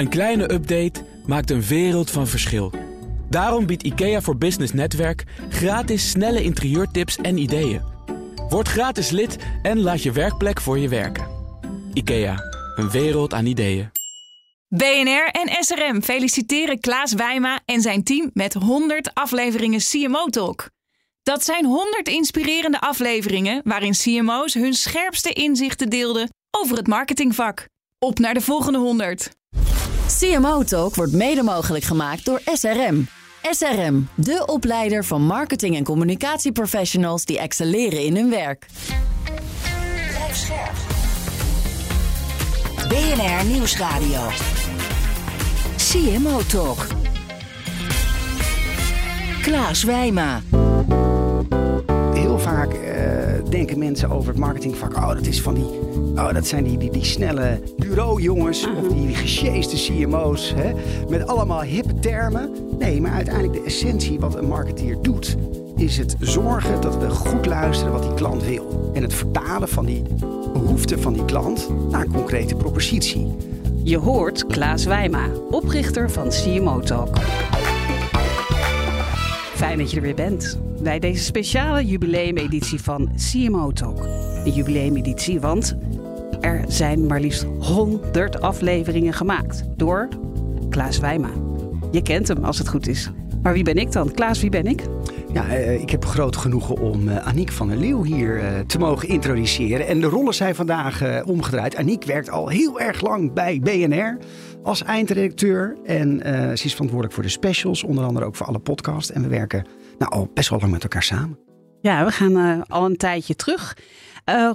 Een kleine update maakt een wereld van verschil. Daarom biedt IKEA voor Business Netwerk gratis snelle interieurtips en ideeën. Word gratis lid en laat je werkplek voor je werken. IKEA, een wereld aan ideeën. BNR en SRM feliciteren Klaas Wijma en zijn team met 100 afleveringen CMO Talk. Dat zijn 100 inspirerende afleveringen waarin CMO's hun scherpste inzichten deelden over het marketingvak. Op naar de volgende 100. CMO Talk wordt mede mogelijk gemaakt door SRM. SRM, de opleider van marketing- en communicatieprofessionals die excelleren in hun werk. Blijf scherp. BNR Nieuwsradio. CMO Talk. Klaas Wijma. Heel vaak eh, denken mensen over het marketingvak. Oh, dat, is van die, oh, dat zijn die, die, die snelle bureaujongens. Of die, die gesjeeste CMO's. Hè, met allemaal hippe termen. Nee, maar uiteindelijk de essentie wat een marketeer doet. Is het zorgen dat we goed luisteren wat die klant wil. En het vertalen van die behoeften van die klant naar een concrete propositie. Je hoort Klaas Wijma, oprichter van CMO Talk. Fijn dat je er weer bent bij deze speciale jubileumeditie van CMO Talk. Een jubileumeditie, want er zijn maar liefst 100 afleveringen gemaakt door Klaas Wijma. Je kent hem als het goed is. Maar wie ben ik dan? Klaas, wie ben ik? Ja, eh, ik heb groot genoegen om uh, Aniek van der Leeuw hier uh, te mogen introduceren. En de rollen zijn vandaag omgedraaid. Aniek werkt al heel erg lang bij BNR als eindredacteur. En ze is verantwoordelijk voor de specials, onder andere ook voor alle podcasts. En we werken nou, al best wel lang met elkaar samen. Ja, we gaan al een tijdje terug.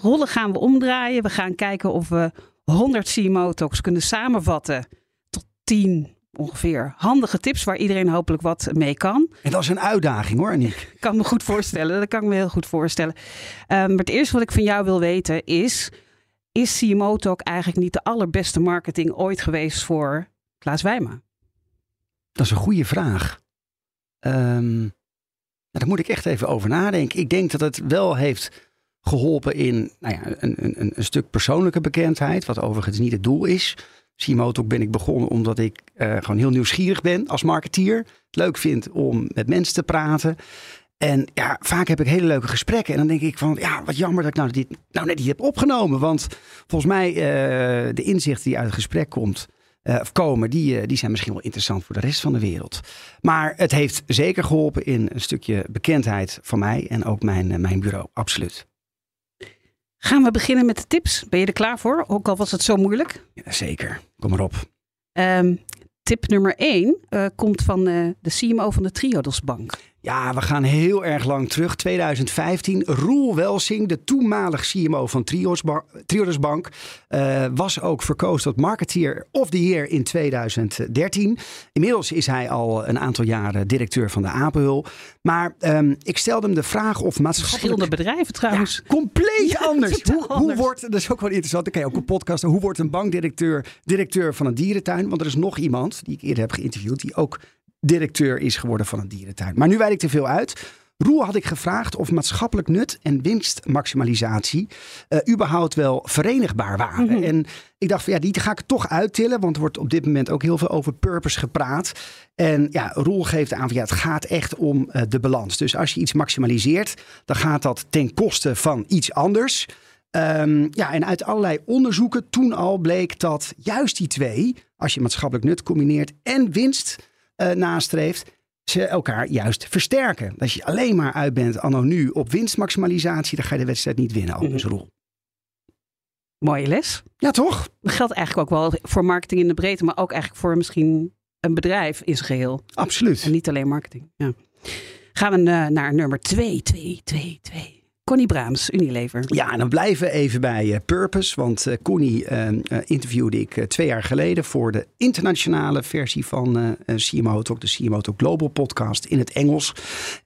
rollen gaan we omdraaien. We gaan kijken of we 100 CMO-talks kunnen samenvatten tot 10 ongeveer handige tips waar iedereen hopelijk wat mee kan. En dat is een uitdaging hoor, Aniek. Ik kan me goed voorstellen, dat kan ik me heel goed voorstellen. Um, maar het eerste wat ik van jou wil weten is, is CMO Talk eigenlijk niet de allerbeste marketing ooit geweest voor Klaas Wijma? Dat is een goede vraag. Um, daar moet ik echt even over nadenken. Ik denk dat het wel heeft geholpen in nou ja, een, een, een stuk persoonlijke bekendheid, wat overigens niet het doel is. Simotok ben ik begonnen omdat ik uh, gewoon heel nieuwsgierig ben als marketeer. Het leuk vind om met mensen te praten. En ja, vaak heb ik hele leuke gesprekken. En dan denk ik van, ja, wat jammer dat ik nou, dit, nou net niet heb opgenomen. Want volgens mij, uh, de inzichten die uit het gesprek komt, uh, of komen, die, die zijn misschien wel interessant voor de rest van de wereld. Maar het heeft zeker geholpen in een stukje bekendheid van mij en ook mijn, mijn bureau, absoluut. Gaan we beginnen met de tips? Ben je er klaar voor? Ook al was het zo moeilijk. Ja, zeker, kom maar op. Um, tip nummer 1 uh, komt van de CMO van de Triodos Bank. Ja, we gaan heel erg lang terug. 2015. Roel Welsing, de toenmalig CMO van Triodos Bank, uh, was ook verkozen tot Marketeer of the Year in 2013. Inmiddels is hij al een aantal jaren directeur van de Apenhul. Maar um, ik stelde hem de vraag of maatschappelijk... Verschillende bedrijven trouwens. Ja, compleet ja, anders. Hoe, anders. hoe, wordt, dat is ook wel interessant, dan kan je ook een podcast, hoe wordt een bankdirecteur directeur van een dierentuin? Want er is nog iemand, die ik eerder heb geïnterviewd, die ook directeur is geworden van een dierentuin. Maar nu wijd ik te veel uit. Roel had ik gevraagd of maatschappelijk nut en winstmaximalisatie uh, überhaupt wel verenigbaar waren. Mm -hmm. En ik dacht van ja, die ga ik toch uittillen, want er wordt op dit moment ook heel veel over purpose gepraat. En ja, Roel geeft aan van ja, het gaat echt om uh, de balans. Dus als je iets maximaliseert, dan gaat dat ten koste van iets anders. Um, ja, en uit allerlei onderzoeken toen al bleek dat juist die twee, als je maatschappelijk nut combineert en winst uh, nastreeft, ze elkaar juist versterken. Als je alleen maar uit bent anno nu op winstmaximalisatie, dan ga je de wedstrijd niet winnen, al onze rol. Mooie les. Ja, toch? Dat geldt eigenlijk ook wel voor marketing in de breedte, maar ook eigenlijk voor misschien een bedrijf in zijn geheel. Absoluut. En niet alleen marketing. Ja. Gaan we uh, naar nummer 2, 2, 2, 2. Connie Braams, Unilever. Ja, en dan blijven we even bij uh, Purpose. Want uh, Connie uh, interviewde ik twee jaar geleden voor de internationale versie van CMO Talk, de CMO Talk Global podcast in het Engels.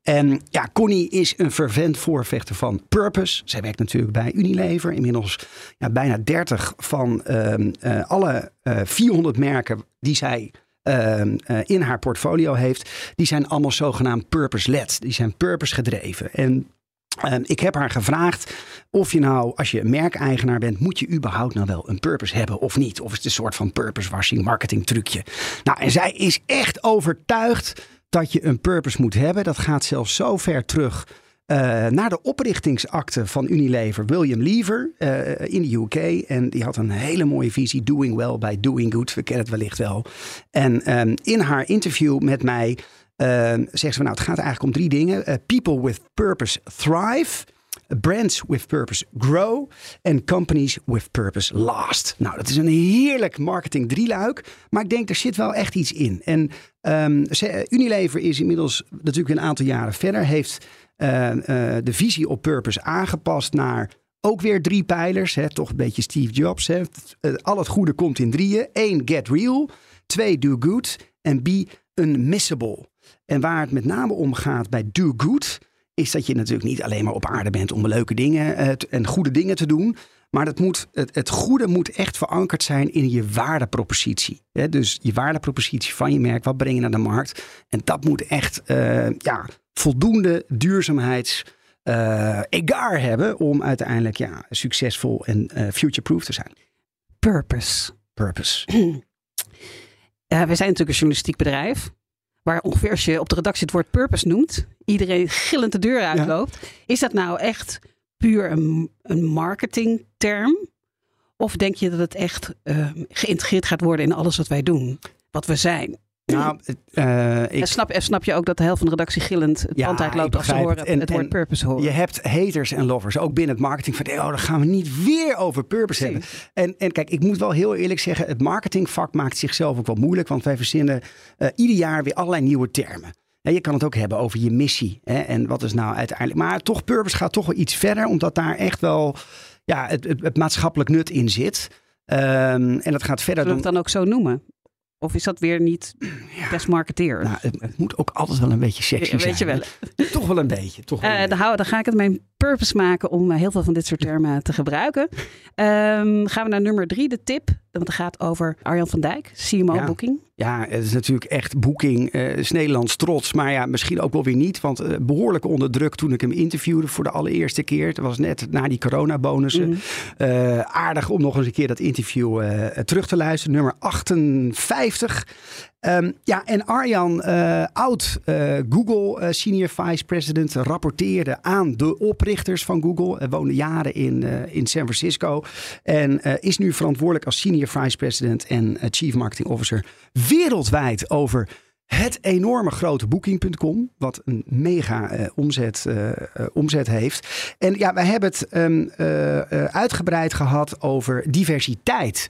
En ja, Connie is een fervent voorvechter van Purpose. Zij werkt natuurlijk bij Unilever. Inmiddels ja, bijna 30 van ehm, alle 400 merken die zij uh, in haar portfolio heeft, die zijn allemaal zogenaamd purpose-led. Die zijn purpose gedreven. En Ehm, ik heb haar gevraagd of je nou, als je merkeigenaar bent, moet je überhaupt nou wel een purpose hebben of niet? Of is het een soort van purpose washing marketing trucje? Nou, en zij is echt overtuigd dat je een purpose moet hebben. Dat gaat zelfs zo ver terug uh, naar de oprichtingsakte van Unilever, William Lever uh, in de UK. En die had een hele mooie visie, doing well by doing good. We kennen het wellicht wel. En um, in haar interview met mij uh, zegt ze, nou het gaat eigenlijk om drie dingen. people with purpose thrive. Brands with purpose grow en companies with purpose last. Nou, dat is een heerlijk marketing drieluik, maar ik denk er zit wel echt iets in. En um, Unilever is inmiddels natuurlijk een aantal jaren verder, heeft uh, uh, de visie op purpose aangepast naar ook weer drie pijlers. Hè, toch een beetje Steve Jobs. Hè. Al het goede komt in drieën. Eén, get real. Twee, do good. En B, unmissable. En waar het met name om gaat bij do good, is dat je natuurlijk niet alleen maar op aarde bent om leuke dingen en goede dingen te doen. Maar dat moet, het, het goede moet echt verankerd zijn in je waardepropositie. Dus je waardepropositie van je merk, wat breng je naar de markt? En dat moet echt ja, voldoende duurzaamheids uh, egaar hebben om uiteindelijk ja, succesvol en uh, future-proof te zijn. Purpose. Purpose. Uh, we zijn natuurlijk een journalistiek bedrijf. Waar ongeveer als je op de redactie het woord purpose noemt, iedereen gillend de deur uitloopt. Ja. Is dat nou echt puur een, een marketingterm? Of denk je dat het echt geïntegreerd gaat worden in alles wat wij doen? Wat we zijn? Nou, uh, ik... en snap, en snap je ook dat de helft van de redactie gillend het ja, pand uitloopt als ze horen het, en, het woord purpose horen? Je hebt haters en lovers, ook binnen het marketing. Van, oh, dan gaan we niet weer over purpose hebben. En, en kijk, ik moet wel heel eerlijk zeggen, het marketingvak maakt zichzelf ook wel moeilijk. Want wij verzinnen uh, ieder jaar weer allerlei nieuwe termen. En je kan het ook hebben over je missie. Hè? En wat is nou uiteindelijk... Maar toch, purpose gaat toch wel iets verder. Omdat daar echt wel ja, het, het, het maatschappelijk nut in zit. Um, en dat gaat verder Zullen we het dan ook zo noemen? Of is dat weer niet best marketeer? Nou, het, het, moet ook altijd wel een beetje sexy Weet zijn. je wel. Toch wel een beetje. Toch wel Uh, een dan, hou, dan ga ik het mijn purpose maken om uh, heel veel van dit soort termen te gebruiken. Um, gaan we naar nummer drie, de tip. Want het gaat over Arjan van Dijk, CMO Ja. Booking. Ja, het is natuurlijk echt boeking. eh is Nederlands trots. Maar ja, misschien ook wel weer niet. Want eh, behoorlijk onder druk toen ik hem interviewde voor de allereerste keer. Het was net na die coronabonussen. Eh, aardig om nog eens een keer dat interview eh, terug te luisteren. Nummer 58. Ehm, ja, en Arjan, eh, oud eh, Google eh, Senior Vice President, rapporteerde aan de oprichters van Google. Woonde jaren in, in San Francisco. En is nu verantwoordelijk als Senior Vice President en Chief Marketing Officer wereldwijd over het enorme grote Booking.com, wat een mega omzet, omzet heeft. En ja, wij hebben het ehm, eh, eh, uitgebreid gehad over diversiteit.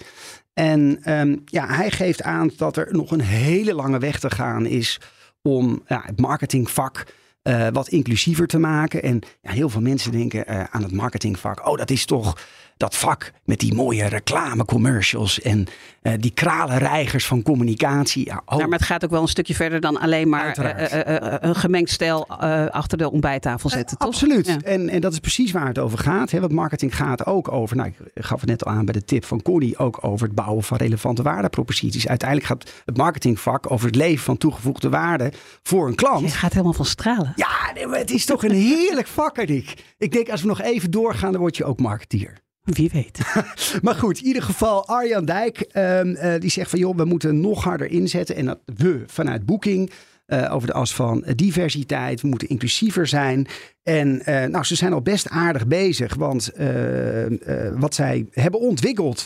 En ehm, ja, hij geeft aan dat er nog een hele lange weg te gaan is om ja, het marketingvak eh, wat inclusiever te maken. En ja, heel veel mensen denken eh, aan het marketingvak. Oh, dat is toch dat vak met die mooie reclamecommercials en eh, die kralenreigers van communicatie. Ja, oh, Nou, maar het gaat ook wel een stukje verder dan alleen maar eh, eh, een gemengd stijl achter de ontbijttafel zetten, toch? Absoluut. Ja. En, en dat is precies waar het over gaat. Hè? Want marketing gaat ook over, nou, ik gaf het net al aan bij de tip van Connie, ook over het bouwen van relevante waardeproposities. Uiteindelijk gaat het marketingvak over het leven van toegevoegde waarde voor een klant. Je gaat helemaal van stralen. Ja, nee, maar het is toch een heerlijk vak, Rick. Ik denk, als we nog even doorgaan, dan word je ook marketeer. Wie weet. Maar goed, in ieder geval Arjan Dijk, ehm, eh, die zegt van joh, we moeten nog harder inzetten. En dat we vanuit Booking eh, over de as van diversiteit, we moeten inclusiever zijn. En eh, nou, ze zijn al best aardig bezig, want wat zij hebben ontwikkeld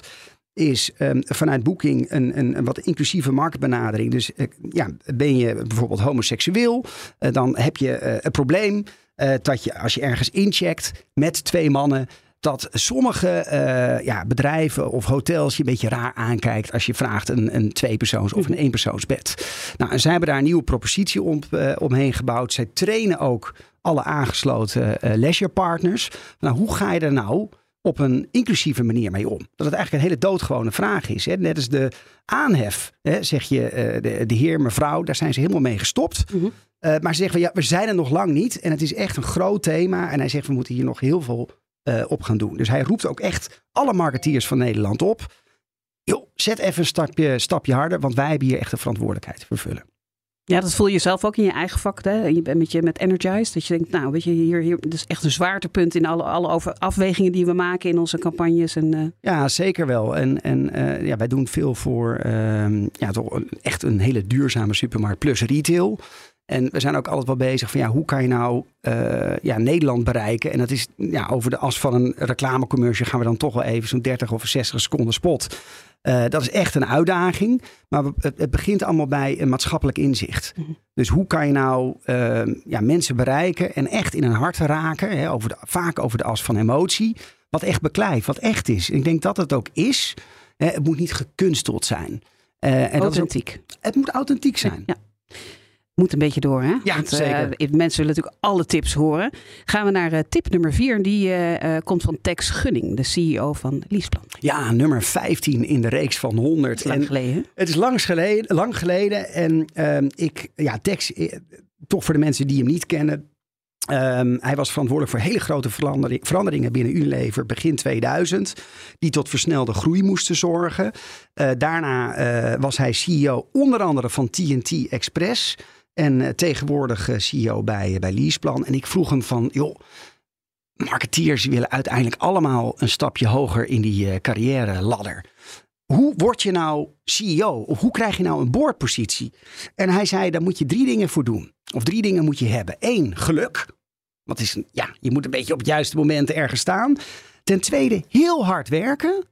is ehm, vanuit Booking een, een, wat inclusieve marktbenadering. Dus ja, ben je bijvoorbeeld homoseksueel, dan heb je een probleem dat je als je ergens incheckt met twee mannen, dat sommige eh, ja, bedrijven of hotels je een beetje raar aankijkt als je vraagt een, een tweepersoons of een eenpersoonsbed. Nou, en zij hebben daar een nieuwe propositie om, eh, omheen gebouwd. Zij trainen ook alle aangesloten eh leisure partners. Nou, hoe ga je er nou op een inclusieve manier mee om? Dat het eigenlijk een hele doodgewone vraag is. Hè? Net als de aanhef, hè? zeg je de, de heer, mevrouw, daar zijn ze helemaal mee gestopt. Mhm. Maar ze zeggen ja, we zijn er nog lang niet. En het is echt een groot thema. En hij zegt we moeten hier nog heel veel eh, op gaan doen. Dus hij roept ook echt alle marketeers van Nederland op. Joh, zet even een stapje, stapje harder, want wij hebben hier echt een verantwoordelijkheid te vervullen. Ja, dat voel je zelf ook in je eigen vak. Hè? Je bent met, je, met Energize. Dat je denkt, nou, weet je, hier, hier dat is echt een zwaartepunt in alle, alle over afwegingen die we maken in onze campagnes. En, uh... Ja, zeker wel. En, en uh, ja, wij doen veel voor uh, ja, toch echt een hele duurzame supermarkt plus retail. En we zijn ook altijd wel bezig van ja, hoe kan je nou uh, ja, Nederland bereiken? En dat is ja, over de as van een reclamecommercial gaan we dan toch wel even zo'n 30 of 60 seconden spot. Uh, dat is echt een uitdaging. Maar het, het, begint allemaal bij een maatschappelijk inzicht. Mm -hmm. Dus hoe kan je nou uh, ja, mensen bereiken en echt in hun hart raken? Hè, over de, vaak over de as van emotie. Wat echt beklijft, wat echt is. En ik denk dat het ook is. Hè, het moet niet gekunsteld zijn. Uh, en authentiek. Dat is het moet authentiek zijn. Ja. Moet een beetje door, hè? Ja, Want, zeker. Uh, mensen willen natuurlijk alle tips horen. Gaan we naar uh, tip nummer vier. Die uh, komt van Tex Gunning, de CEO van Liesplan. Ja, nummer 15 in de reeks van 100. Lang en geleden. Het is lang geleden. Lang geleden en ehm, ik, ja, Tex, toch voor de mensen die hem niet kennen. Um, hij was verantwoordelijk voor hele grote verandering, veranderingen binnen Unilever begin 2000, die tot versnelde groei moesten zorgen. Uh, daarna uh, was hij CEO onder andere van TNT Express en uh, tegenwoordig CEO bij, bij Leaseplan. En ik vroeg hem van, joh, marketeers willen uiteindelijk allemaal een stapje hoger in die carrière ladder. Hoe word je nou CEO? Of hoe krijg je nou een boordpositie? En hij zei, daar moet je drie dingen voor doen. Of drie dingen moet je hebben. Eén, geluk. Want is een, ja, je moet een beetje op het juiste moment ergens staan. Ten tweede, heel hard werken.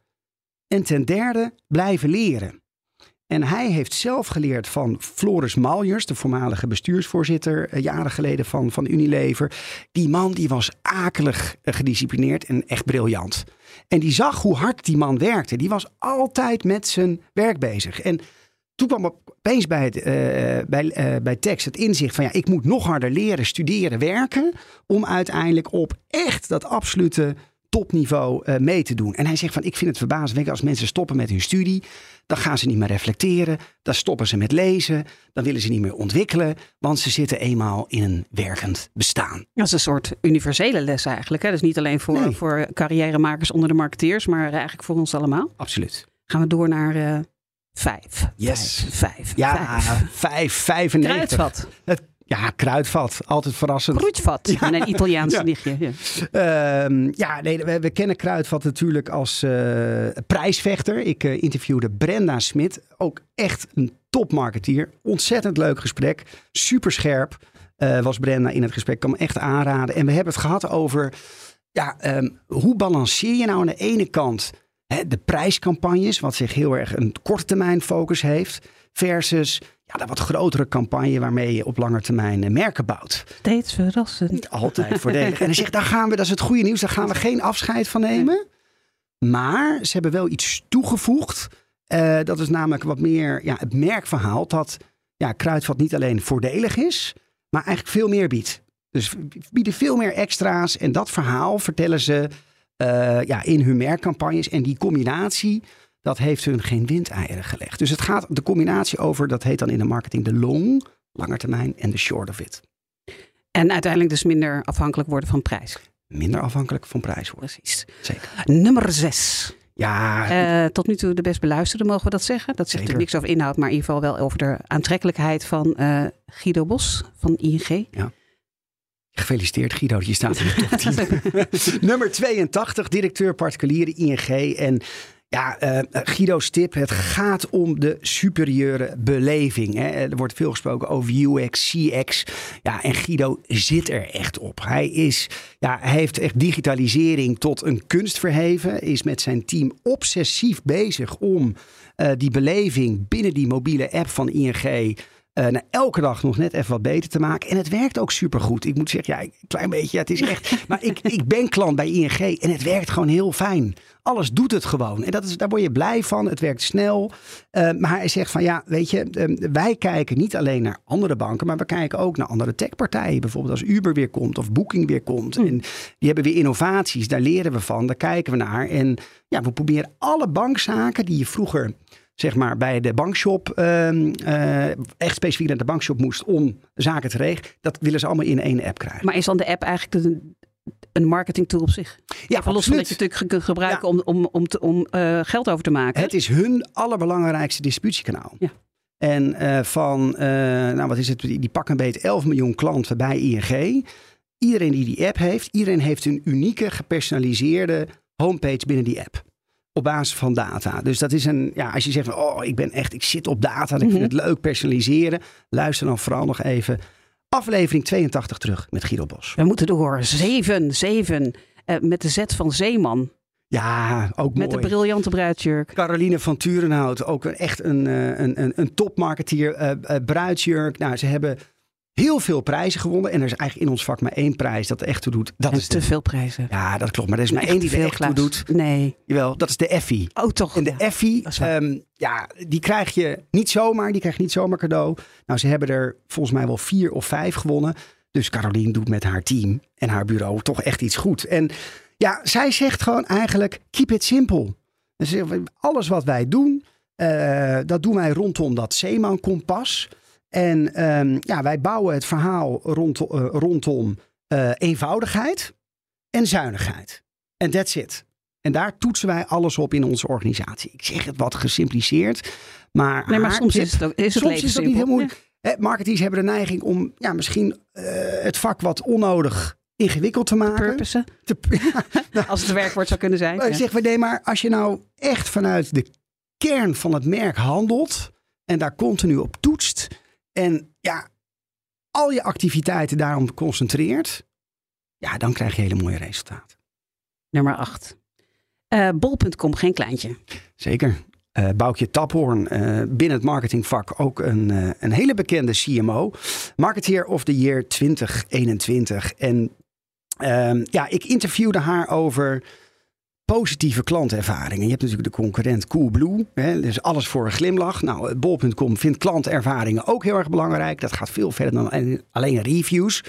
En ten derde, blijven leren. En hij heeft zelf geleerd van Floris Maljers, de voormalige bestuursvoorzitter, jaren geleden van, van Unilever. Die man die was akelig gedisciplineerd en echt briljant. En die zag hoe hard die man werkte. Die was altijd met zijn werk bezig. En toen kwam opeens bij, het, uh, bij, bij tekst het inzicht van ja, ik moet nog harder leren, studeren, werken. Om uiteindelijk op echt dat absolute topniveau uh, mee te doen. En hij zegt van ik vind het verbazingwekkend als mensen stoppen met hun studie. Dan gaan ze niet meer reflecteren. Dan stoppen ze met lezen. Dan willen ze niet meer ontwikkelen. Want ze zitten eenmaal in een werkend bestaan. Dat is een soort universele les eigenlijk. Hè? Dus niet alleen voor, nee. voor carrièremakers onder de marketeers. Maar eigenlijk voor ons allemaal. Absoluut. Gaan we door naar uh, vijf. Yes. Vijf. vijf ja, vijf. vijf, vijfennegentig. Kruidvat. Het ja, kruidvat. Altijd verrassend. Kruidvat. Ja. Een Italiaans ja. nichtje. Ja, um, ja nee, we, we, kennen kruidvat natuurlijk als uh, prijsvechter. Ik uh, interviewde Brenda Smit. Ook echt een topmarketeer. Ontzettend leuk gesprek. Super scherp uh, was Brenda in het gesprek. Ik kan me echt aanraden. En we hebben het gehad over... Ja, um, hoe balanceer je nou aan de ene kant hè, de prijscampagnes... wat zich heel erg een korte termijn focus heeft... versus ja, de wat grotere campagne waarmee je op lange termijn merken bouwt. Steeds verrassend. Niet altijd voordelig. en hij zegt, daar gaan we, dat is het goede nieuws, daar gaan we geen afscheid van nemen. Maar ze hebben wel iets toegevoegd. Uh, dat is namelijk wat meer ja, het merkverhaal dat ja, Kruidvat niet alleen voordelig is, maar eigenlijk veel meer biedt. Dus bieden veel meer extra's en dat verhaal vertellen ze uh, ja, in hun merkcampagnes. En die combinatie, dat heeft hun geen windeieren gelegd. Dus het gaat de combinatie over, dat heet dan in de marketing de long, lange termijn en de short of it. En uiteindelijk dus minder afhankelijk worden van prijs. Minder afhankelijk van prijs worden. Precies. Zeker. Nummer zes. Ja. Uh, tot nu toe de best beluisterde, mogen we dat zeggen. Dat zegt natuurlijk niks over inhoud, maar in ieder geval wel over de aantrekkelijkheid van uh, Guido Bos van ING. Ja. Gefeliciteerd Guido, je staat in de top 10. Nummer 82, directeur particuliere ING. En ja, uh, Guido's tip, het gaat om de superieure beleving. Hè. Er wordt veel gesproken over UX, CX. Ja, en Guido zit er echt op. Hij, is, ja, heeft echt digitalisering tot een kunst verheven. Is met zijn team obsessief bezig om uh, die beleving binnen die mobiele app van ING... Uh, nou, elke dag nog net even wat beter te maken. En het werkt ook supergoed. Ik moet zeggen, ja, een klein beetje, ja, het is echt... maar ik, ik ben klant bij ING en het werkt gewoon heel fijn. Alles doet het gewoon. En dat is, daar word je blij van. Het werkt snel. Uh, maar hij zegt van, ja, weet je, uh, wij kijken niet alleen naar andere banken... maar we kijken ook naar andere techpartijen. Bijvoorbeeld als Uber weer komt of Booking weer komt. Mm. En die hebben weer innovaties. Daar leren we van, daar kijken we naar. En ja, we proberen alle bankzaken die je vroeger zeg maar bij de bankshop, uh, uh, echt specifiek naar de bankshop moest om zaken te regelen. Dat willen ze allemaal in één app krijgen. Maar is dan de app eigenlijk de, een marketing tool op zich? Ja, Even los van dat je het natuurlijk kunt gebruiken ja. om, om, om, te, om uh, geld over te maken. Het is hun allerbelangrijkste distributiekanaal. Ja. En eh, van, eh, nou wat is het, die, die pak een beet 11 miljoen klanten bij ING. Iedereen die die app heeft, iedereen heeft een unieke gepersonaliseerde homepage binnen die app. Op basis van data. Dus dat is een, ja, als je zegt, oh, ik ben echt, ik zit op data, ik vind het leuk personaliseren. Luister dan vooral nog even aflevering 82 terug met Guido Bos. We moeten door. Zeven, zeven. Eh, met de Z van Zeeman. Ja, ook mooi. Met de briljante bruidsjurk. Caroline van Turenhout, ook echt een, eh, een, een, een topmarketeer, eh, bruidsjurk. Nou, ze hebben heel veel prijzen gewonnen. En er is eigenlijk in ons vak maar één prijs dat er echt toe doet. Dat En is te de, veel prijzen. ja, dat klopt. Maar er is maar Echt één die er veel, echt toe doet. Nee. Jawel, dat is de Effie. Oh, toch. En de Ja. Effie, ehm, ja, die krijg je niet zomaar. Die krijg je niet zomaar cadeau. Nou, ze hebben er volgens mij wel vier of vijf gewonnen. Dus Caroline doet met haar team en haar bureau toch echt iets goed. En ja, zij zegt gewoon eigenlijk, keep it simple. Dus alles wat wij doen, eh, dat doen wij rondom dat Zeeman kompas. En ehm, ja, wij bouwen het verhaal rond, eh, rondom eh, eenvoudigheid en zuinigheid. En that's it. En daar toetsen wij alles op in onze organisatie. Ik zeg het wat gesimpliceerd, maar, Nee, maar soms tip- is het, ook, is het soms is dat niet heel moeilijk. Hè, marketeers hebben de neiging om ja, misschien eh, het vak wat onnodig ingewikkeld te Ja. maken. Te- als het werkwoord zou kunnen zijn. maar ik Ja. zeg, maar nee, maar als je nou echt vanuit de kern van het merk handelt en daar continu op toetst en ja, al je activiteiten daarom concentreert, ja, dan krijg je hele mooie resultaten. Nummer 8. Bol.com, geen kleintje. Zeker. Eh Boukje Taphoorn, eh, binnen het marketingvak ook een, eh, een hele bekende CMO. Marketeer of the Year 2021. En ehm, ja, ik interviewde haar over positieve klantervaringen. Je hebt natuurlijk de concurrent Coolblue. Hè, dus alles voor een glimlach. Nou, bol.com vindt klantervaringen ook heel erg belangrijk. Dat gaat veel verder dan alleen- reviews.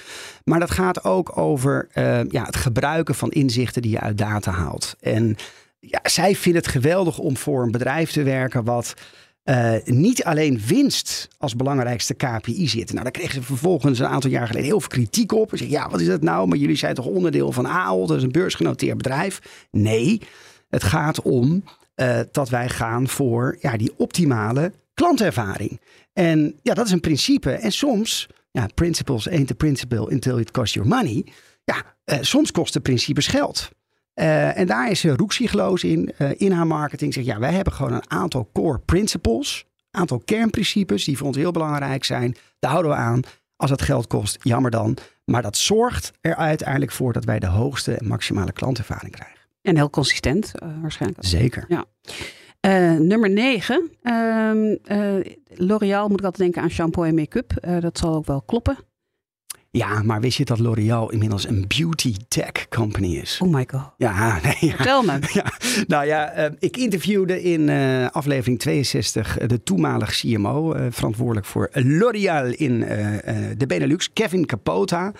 Maar dat gaat ook over eh, ja, het gebruiken van inzichten die je uit data haalt. En ja, zij vindt het geweldig om voor een bedrijf te werken wat eh, niet alleen winst als belangrijkste KPI zit. Nou, daar kregen ze vervolgens een aantal jaar geleden heel veel kritiek op. Ze zeggen, ja, wat is dat nou? Maar jullie zijn toch onderdeel van AOL, dat is een beursgenoteerd bedrijf? Nee, het gaat om eh, dat wij gaan voor ja, die optimale klantervaring. En ja, dat is een principe. En soms, ja, principles ain't the principle until it costs your money. Ja, eh, soms kosten principes geld. Eh, en daar is ze roeksigloos in, eh, in haar marketing. Zegt ja, wij hebben gewoon een aantal core principles, een aantal kernprincipes die voor ons heel belangrijk zijn. Daar houden we aan. Als het geld kost, jammer dan. Maar dat zorgt er uiteindelijk voor dat wij de hoogste en maximale klantervaring krijgen. En heel consistent, eh, waarschijnlijk. Zeker. Eh, nummer 9. L'Oreal moet ik altijd denken aan shampoo en make-up. Dat zal ook wel kloppen. Ja, maar wist je dat L'Oreal inmiddels een beauty tech company is? Oh my god. Ja, nee, ja. Vertel me. Ja, nou ja, eh, ik interviewde in eh, aflevering 62 de toenmalig CMO, eh, verantwoordelijk voor L'Oréal in eh, eh, de Benelux, Kevin Capota.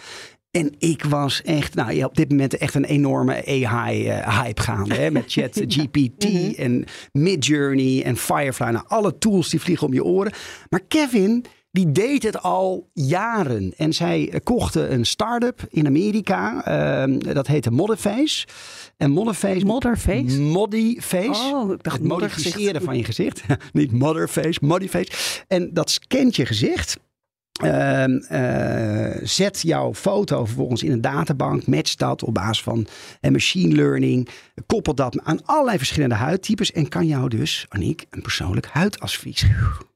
En ik was echt, nou ja, op dit moment echt een enorme AI-hype gaande. Hè, met ChatGPT en Midjourney en Firefly. Nou, alle tools die vliegen om je oren. Maar Kevin, die deed het al jaren. En zij eh, kochten een start-up in Amerika. ehm, dat heette Modiface. En Modiface... Modderface? Modiface. Oh, ik dacht het modificeren van je gezicht. Niet motherface, modiface. En dat scant je gezicht. Ehm, eh, zet jouw foto vervolgens in een databank. Match dat op basis van eh, machine learning. Koppelt dat aan allerlei verschillende huidtypes. En kan jou dus, Aniek, een persoonlijk huidadvies geven.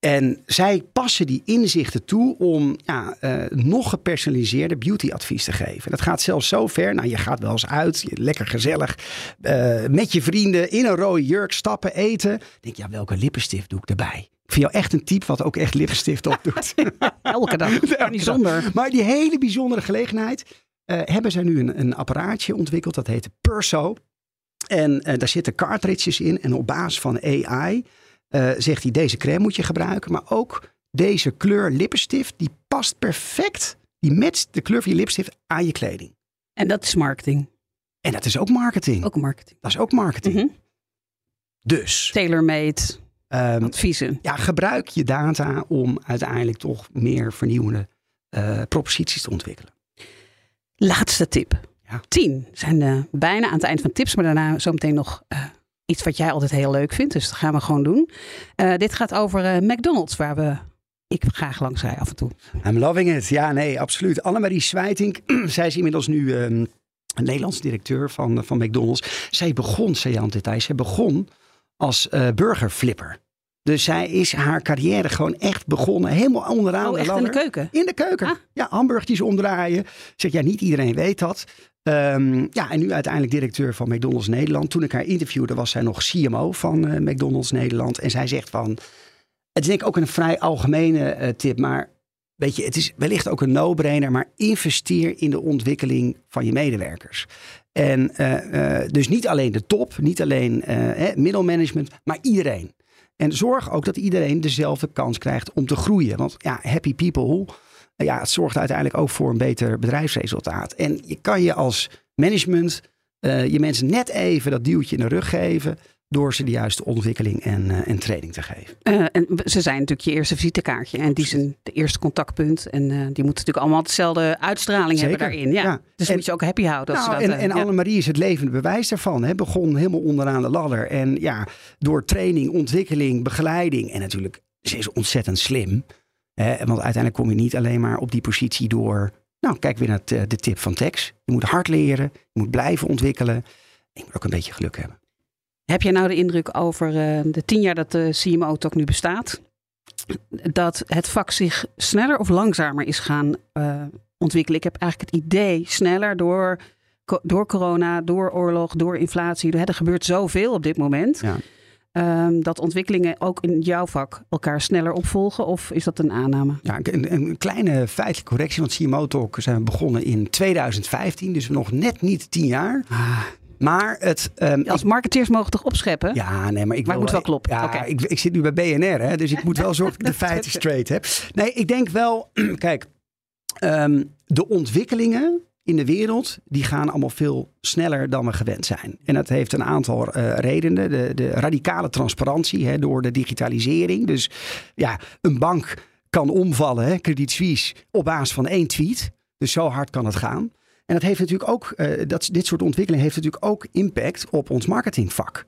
En zij passen die inzichten toe om ja, eh, nog gepersonaliseerde beautyadvies te geven. Dat gaat zelfs zo ver. Nou, je gaat wel eens uit, lekker gezellig, eh, met je vrienden in een rode jurk stappen, eten. Denk je, ja, welke lippenstift doe ik erbij? Ik vind jou echt een type wat ook echt lippenstift opdoet. Elke dag. Elke Bijzonder. maar die hele bijzondere gelegenheid eh, hebben zij nu een, een apparaatje ontwikkeld. Dat heet Perso. En daar zitten cartridges in. En op basis van AI eh, zegt hij deze crème moet je gebruiken. Maar ook deze kleur lippenstift. Die past perfect. Die matcht de kleur van je lipstift aan je kleding. En dat is marketing. En dat is ook marketing. Ook marketing. Dat is ook marketing. Mhm. Dus Tailor-made ehm, adviezen. ja, gebruik je data om uiteindelijk toch meer vernieuwende eh, proposities te ontwikkelen. Laatste tip. Ja. Tien zijn eh, bijna aan het eind van tips, maar daarna zometeen nog iets wat jij altijd heel leuk vindt. Dus dat gaan we gewoon doen. Eh, dit gaat over eh, McDonald's, waar we ik graag langs rij af en toe. I'm loving it. Ja, nee, absoluut. Annemarie Swijtink, zij is inmiddels nu ehm, een Nederlands directeur van, van McDonald's. Zij begon, zei Jan Detail, zij begon als eh, burgerflipper. Dus zij is haar carrière gewoon echt begonnen, helemaal onderaan Oh, de in de keuken? In de keuken. Ah. Ja, hamburgertjes omdraaien. Zeg, ja, niet iedereen weet dat. Ehm, ja, en nu uiteindelijk directeur van McDonald's Nederland. Toen ik haar interviewde, was zij nog CMO van eh, McDonald's Nederland. En zij zegt van, het is denk ik ook een vrij algemene eh, tip, maar weet je, het is wellicht ook een no-brainer, maar investeer in de ontwikkeling van je medewerkers. En eh, dus niet alleen de top, niet alleen middelmanagement, maar iedereen. En zorg ook dat iedereen dezelfde kans krijgt om te groeien. Want ja, happy people, ja, het zorgt uiteindelijk ook voor een beter bedrijfsresultaat. En je kan je als management eh, je mensen net even dat duwtje in de rug geven door ze de juiste ontwikkeling en, eh, en training te geven. Eh, en ze zijn natuurlijk je eerste visitekaartje. En die zijn de eerste contactpunt. En die moeten natuurlijk allemaal dezelfde uitstraling Zeker, hebben daarin. Ja. ja. Dus En- moet je ook happy houden. Nou, dat, en en ja. Annemarie is het levende bewijs daarvan. Hè. Begon helemaal onderaan de ladder. En ja, door training, ontwikkeling, begeleiding. En natuurlijk, ze is ontzettend slim. Want uiteindelijk kom je niet alleen maar op die positie door... Nou, kijk weer naar eh, de tip van Tex. Je moet hard leren. Je moet blijven ontwikkelen. En je moet ook een beetje geluk hebben. Heb jij nou de indruk over eh, de tien jaar dat de CMO-talk nu bestaat, dat het vak zich sneller of langzamer is gaan eh, ontwikkelen? Ik heb eigenlijk het idee sneller door, door corona, door oorlog, door inflatie. Er gebeurt zoveel op dit moment. Ja. Ehm, dat ontwikkelingen ook in jouw vak elkaar sneller opvolgen? Of is dat een aanname? Ja, een, een kleine feitelijke correctie. Want CMO Talk zijn we begonnen in 2015. Dus nog net niet tien jaar. Maar het... ehm, Als marketeers mogen toch opscheppen? Ja, nee, maar ik Maar wil het moet wel kloppen. Ja, ik zit nu bij BNR, hè, dus ik moet wel zorgen dat ik de feiten straight heb. Nee, ik denk wel, kijk, ehm, de ontwikkelingen in de wereld, die gaan allemaal veel sneller dan we gewend zijn. En dat heeft een aantal eh, redenen. De, de radicale transparantie hè, door de digitalisering. Dus ja, een bank kan omvallen, hè, Credit Suisse, op basis van één tweet. Dus zo hard kan het gaan. En dat heeft natuurlijk ook, eh, dat, dit soort ontwikkeling heeft natuurlijk ook impact op ons marketingvak.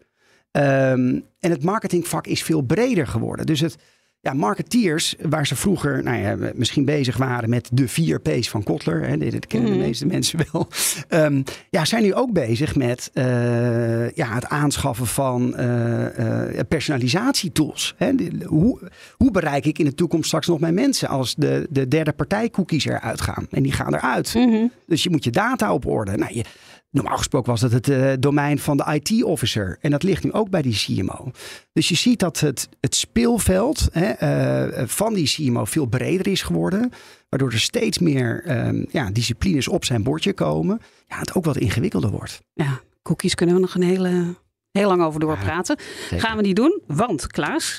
Ehm, en het marketingvak is veel breder geworden. Dus het, ja, marketeers, waar ze vroeger nou ja, misschien bezig waren met de vier P's van Kotler, hè, dat kennen de Mhm. meeste mensen wel, ehm, ja, zijn nu ook bezig met eh, ja, het aanschaffen van eh, eh, personalisatietools. Hè. Hoe, hoe bereik ik in de toekomst straks nog mijn mensen als de, de derde partij cookies eruit gaan? En die gaan eruit. Mhm. Dus je moet je data op orde. Nou, je, normaal gesproken was dat het eh, domein van de IT-officer. En dat ligt nu ook bij die CMO. Dus je ziet dat het, het speelveld hè, eh, van die CMO veel breder is geworden. Waardoor er steeds meer ehm, ja, disciplines op zijn bordje komen. Ja, het ook wat ingewikkelder wordt. Ja, cookies kunnen we nog een hele, heel lang over doorpraten. Gaan we niet doen, want Klaas,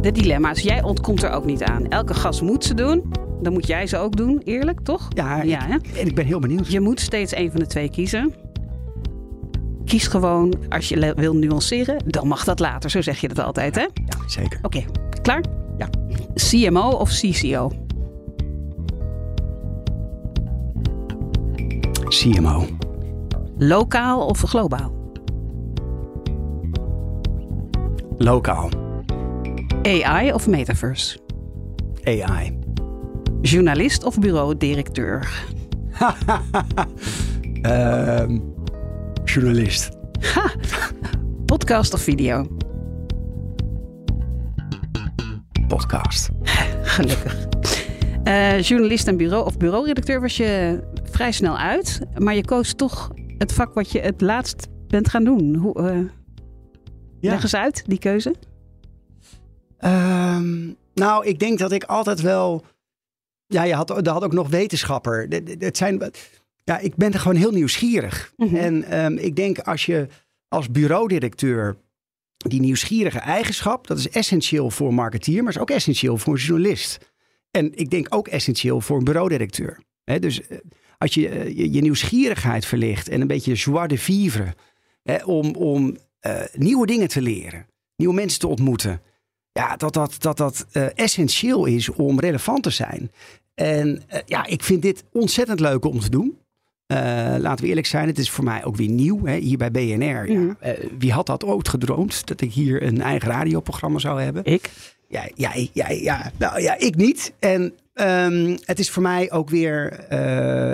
de dilemma's, jij ontkomt er ook niet aan. Elke gast moet ze doen, dan moet jij ze ook doen, eerlijk toch? Ja, Ja, hè? ik, en ik ben heel benieuwd. Je moet steeds een van de twee kiezen. Kies gewoon, als je wil nuanceren, dan mag dat later. Zo zeg je dat altijd, hè? Oké, Ja, zeker. klaar? Ja. CMO of CCO? CMO. Lokaal of globaal? Lokaal. AI of metaverse? AI. Journalist of bureau-directeur? Ehm, journalist. Podcast of video? Podcast. Gelukkig. Eh, journalist en bureau of bureauredacteur was je vrij snel uit. Maar je koos toch het vak wat je het laatst bent gaan doen. Hoe, eh, Leg eens uit, die keuze. Ehm, nou, ik denk dat ik altijd wel. Ja, je had, er had ook nog wetenschapper. Het zijn, ja, ik ben er gewoon heel nieuwsgierig. Mhm. En ehm, ik denk als je als bureaudirecteur die nieuwsgierige eigenschap, dat is essentieel voor een marketeer, maar is ook essentieel voor een journalist. En ik denk ook essentieel voor een bureaudirecteur. Hè, dus eh, als je, eh, je je nieuwsgierigheid verlicht en een beetje joie de vivre om, om eh, nieuwe dingen te leren, nieuwe mensen te ontmoeten. Ja, dat dat, dat, dat essentieel is om relevant te zijn. En eh, ja, ik vind dit ontzettend leuk om te doen. Eh, laten we eerlijk zijn, het is voor mij ook weer nieuw hè, hier bij BNR. Ja, Mhm. eh, wie had dat ooit gedroomd dat ik hier een eigen radioprogramma zou hebben? Ik? Ja, ja, ja, ja, nou, ja ik niet. En ehm, het is voor mij ook weer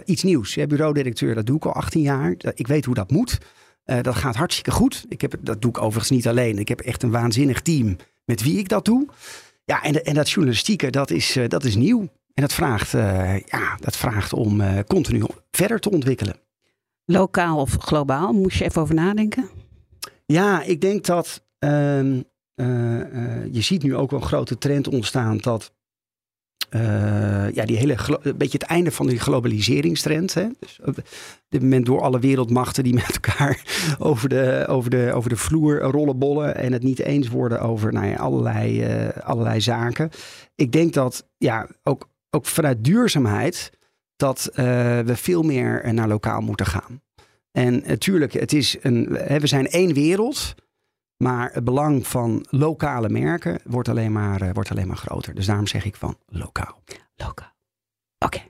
iets nieuws. Ja, bureaudirecteur, dat doe ik al 18 jaar. Ik weet hoe dat moet. Dat gaat hartstikke goed. Ik heb, dat doe ik overigens niet alleen. Ik heb echt een waanzinnig team met wie ik dat doe. Ja, en, en dat journalistieke, dat is, dat is nieuw. En dat vraagt, eh, ja, dat vraagt om eh, continu verder te ontwikkelen. Lokaal of globaal? Moest je even over nadenken? Ja, ik denk dat ehm, eh, je ziet nu ook wel een grote trend ontstaan dat ja, die hele een beetje het einde van die globaliseringstrend. Hè? Dus op dit moment door alle wereldmachten die met elkaar over de, over de, over de vloer rollen bollen en het niet eens worden over nou ja, allerlei, allerlei zaken. Ik denk dat ja, ook, ook vanuit duurzaamheid dat eh, we veel meer eh, naar lokaal moeten gaan. En natuurlijk, het is een, we zijn één wereld. Maar het belang van lokale merken wordt alleen maar, eh, wordt alleen maar groter. Dus daarom zeg ik van lokaal. Lokaal. Oké.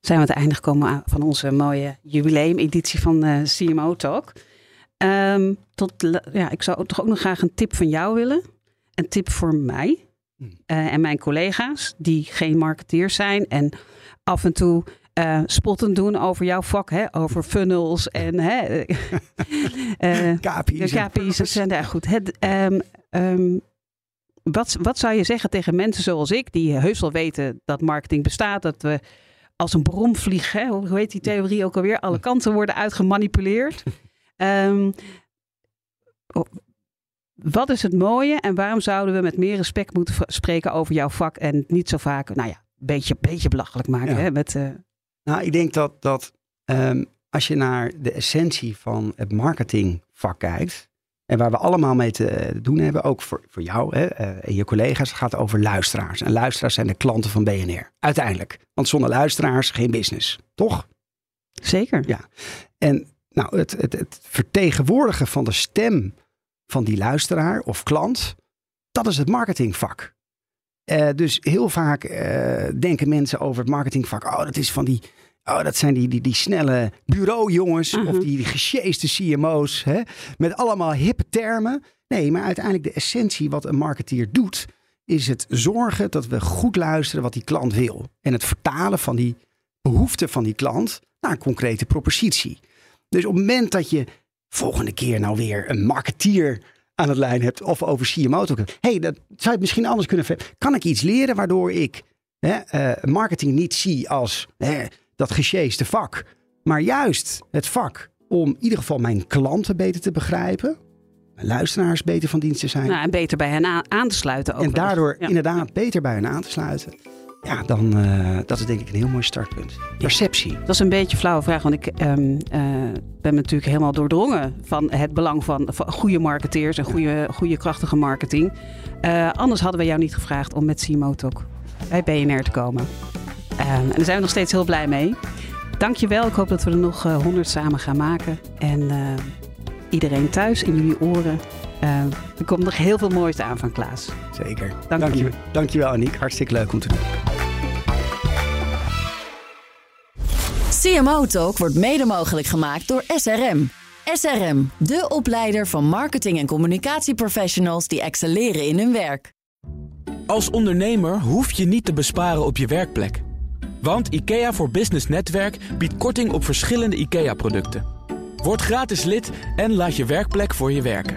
Zijn we aan het einde gekomen van onze mooie jubileumeditie van eh, CMO Talk. Ehm, tot, ja, ik zou toch ook nog graag een tip van jou willen. Een tip voor mij Eh, en mijn collega's die geen marketeers zijn en af en toe eh, spottend doen over jouw vak, hè, over funnels en hè, KPI's. de en KPI's, zijn daar goed. Het, ehm, ehm, wat, wat zou je zeggen tegen mensen zoals ik, die heus wel weten dat marketing bestaat, dat we als een bromvlieg, hè, hoe heet die theorie ook alweer, alle kanten worden uitgemanipuleerd. Oh, wat is het mooie en waarom zouden we met meer respect moeten spreken over jouw vak en niet zo vaak, nou ja, een beetje, beetje belachelijk maken. Ja. Hè, met, eh, Nou, ik denk dat, dat ehm, als je naar de essentie van het marketingvak kijkt. En waar we allemaal mee te doen hebben, ook voor, voor jou hè, eh, en je collega's, het gaat over luisteraars. En luisteraars zijn de klanten van BNR. Uiteindelijk. Want zonder luisteraars geen business. Toch? zeker. Ja. En nou, het, het, het vertegenwoordigen van de stem van die luisteraar of klant, dat is het marketingvak. Eh, dus heel vaak eh, denken mensen over het marketingvak, oh, dat is van die, oh, dat zijn die, die, die snelle bureaujongens Mhm. of die, die gesjeeste CMO's, hè, met allemaal hippe termen. Nee, maar uiteindelijk de essentie wat een marketeer doet, is het zorgen dat we goed luisteren wat die klant wil. En het vertalen van die behoeften van die klant naar een concrete propositie. Dus op het moment dat je volgende keer nou weer een marketeer aan het lijn hebt of over CMO hey, dat zou je misschien anders kunnen ver- Kan ik iets leren waardoor ik hè, eh, marketing niet zie als hè, dat gesjeeste vak, maar juist het vak om in ieder geval mijn klanten beter te begrijpen, mijn luisteraars beter van dienst te zijn Nou, en beter bij hen aan, te sluiten. en overigens. daardoor Ja. inderdaad beter bij hen aan te sluiten. Ja, dan uh, dat is denk ik een heel mooi startpunt. Perceptie. Dat is een beetje een flauwe vraag, want ik um, uh, ben natuurlijk helemaal doordrongen van het belang van, van goede marketeers en goede, goede krachtige marketing. Uh, anders hadden we jou niet gevraagd om met Talk bij BNR te komen. Um, en daar zijn we nog steeds heel blij mee. Dankjewel. Ik hoop dat we er nog honderd samen gaan maken. En iedereen thuis in jullie oren. Uh, er komt nog heel veel moois aan van Klaas. Zeker. Dank Dank je. je. Dankjewel Aniek. Hartstikke leuk om te doen. CMO Talk wordt mede mogelijk gemaakt door SRM. SRM, de opleider van marketing- en communicatieprofessionals die excelleren in hun werk. Als ondernemer hoef je niet te besparen op je werkplek. Want IKEA voor Business Netwerk biedt korting op verschillende IKEA-producten. Word gratis lid en laat je werkplek voor je werken.